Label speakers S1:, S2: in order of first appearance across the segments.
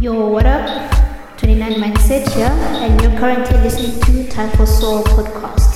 S1: Yo, what up? 29 Mindset here, and you're currently listening to Time4Soul podcast.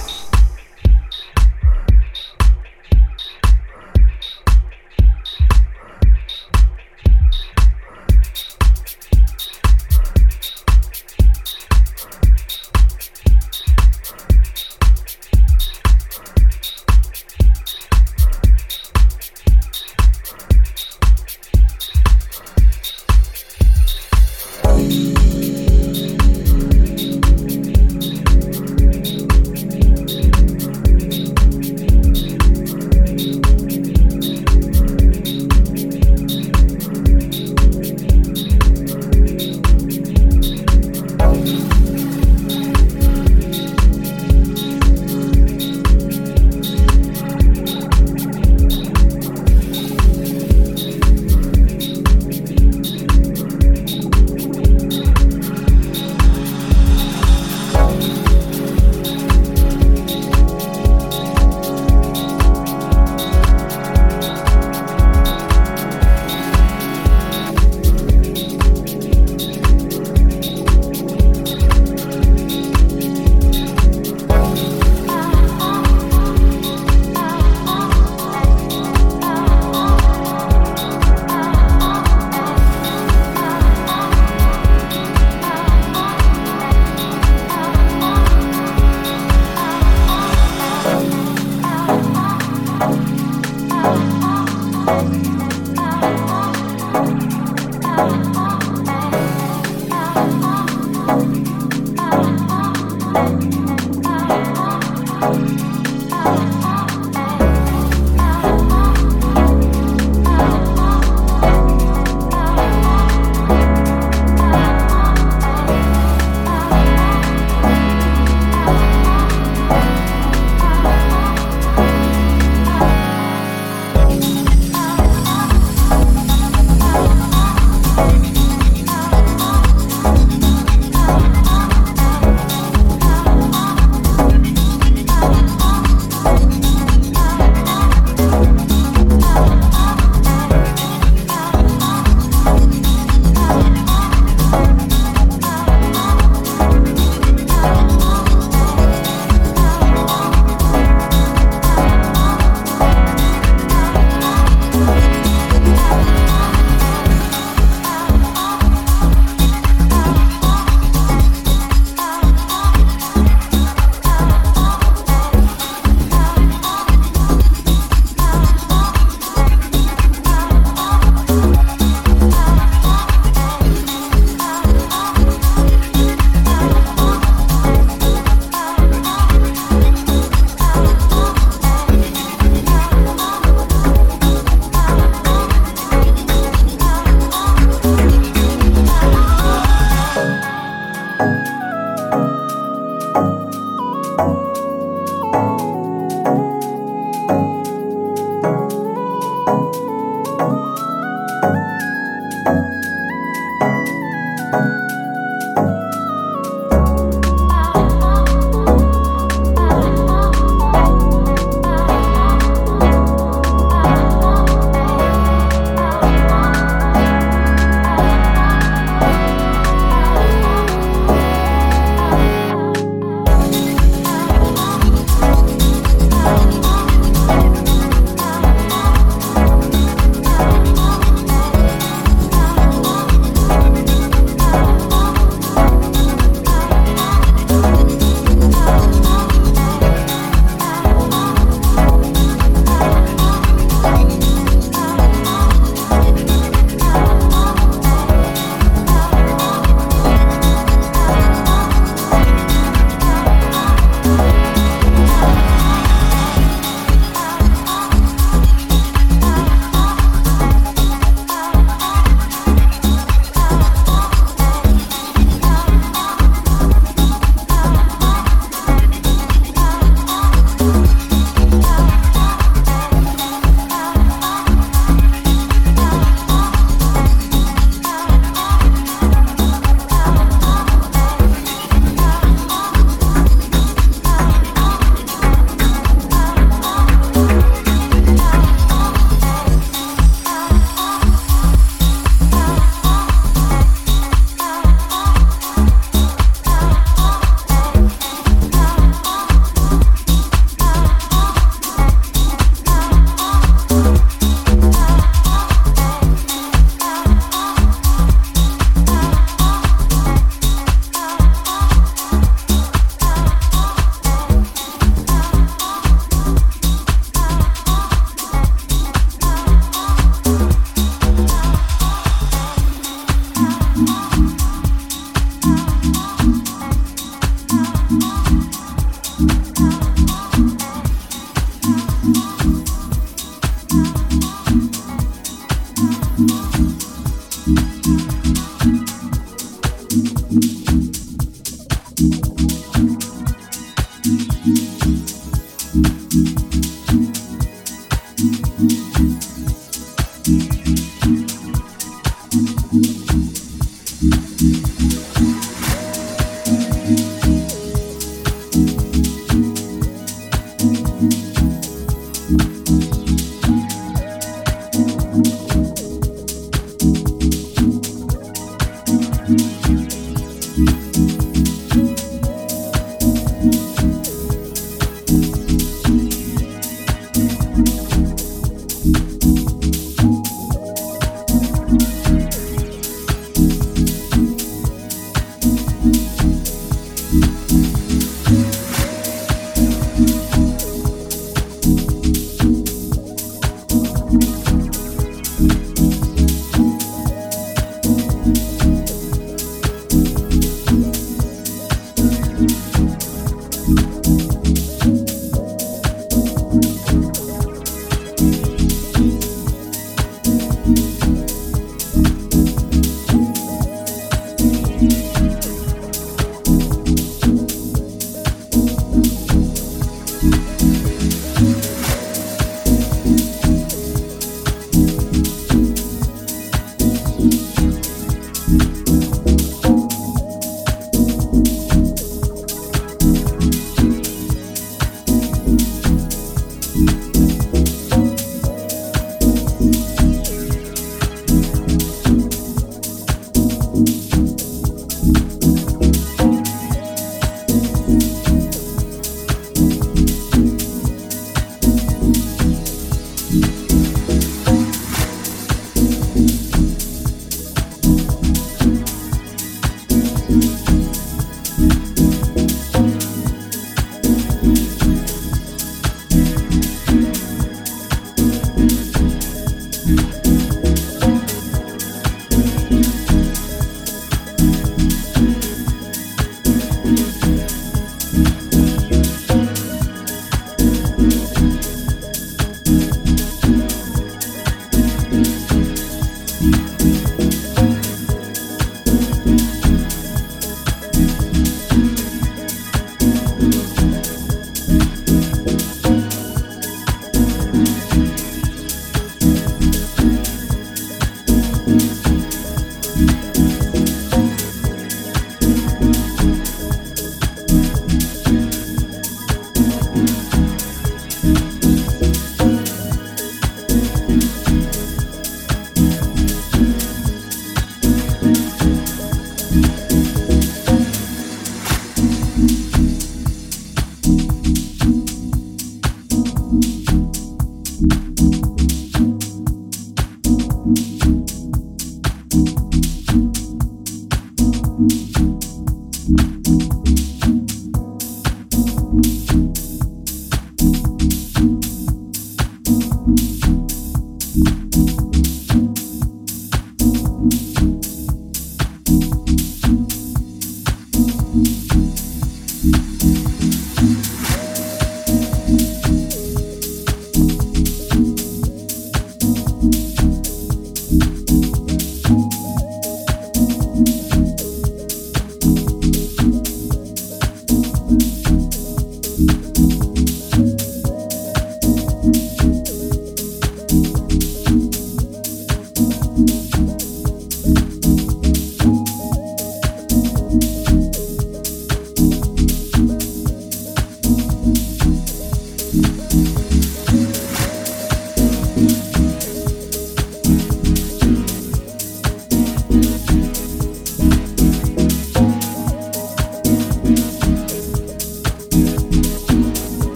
S2: Música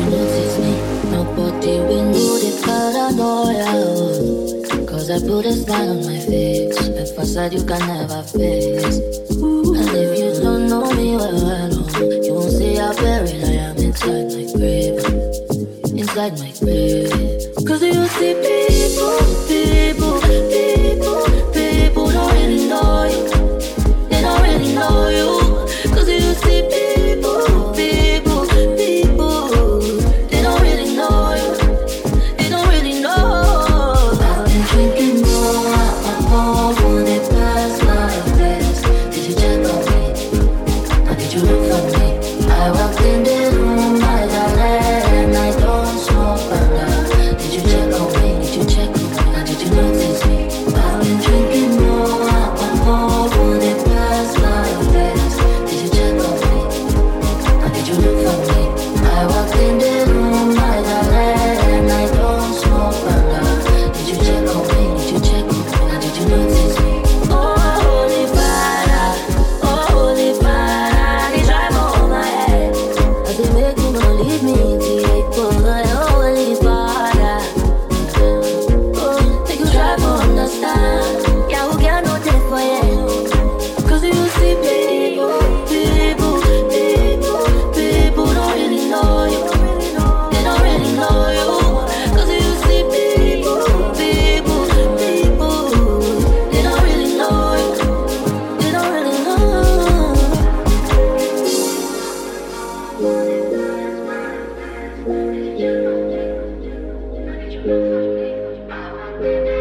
S2: you notice me? Nobody will notice paranoia. Cause I put a smile on my face. A facade you can never face. And if you don't know me well, I know you won't see how buried I am inside my grave. Inside my grave. Cause you see people, people, people, people don't really know you. They don't really know you. Música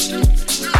S2: Thank you.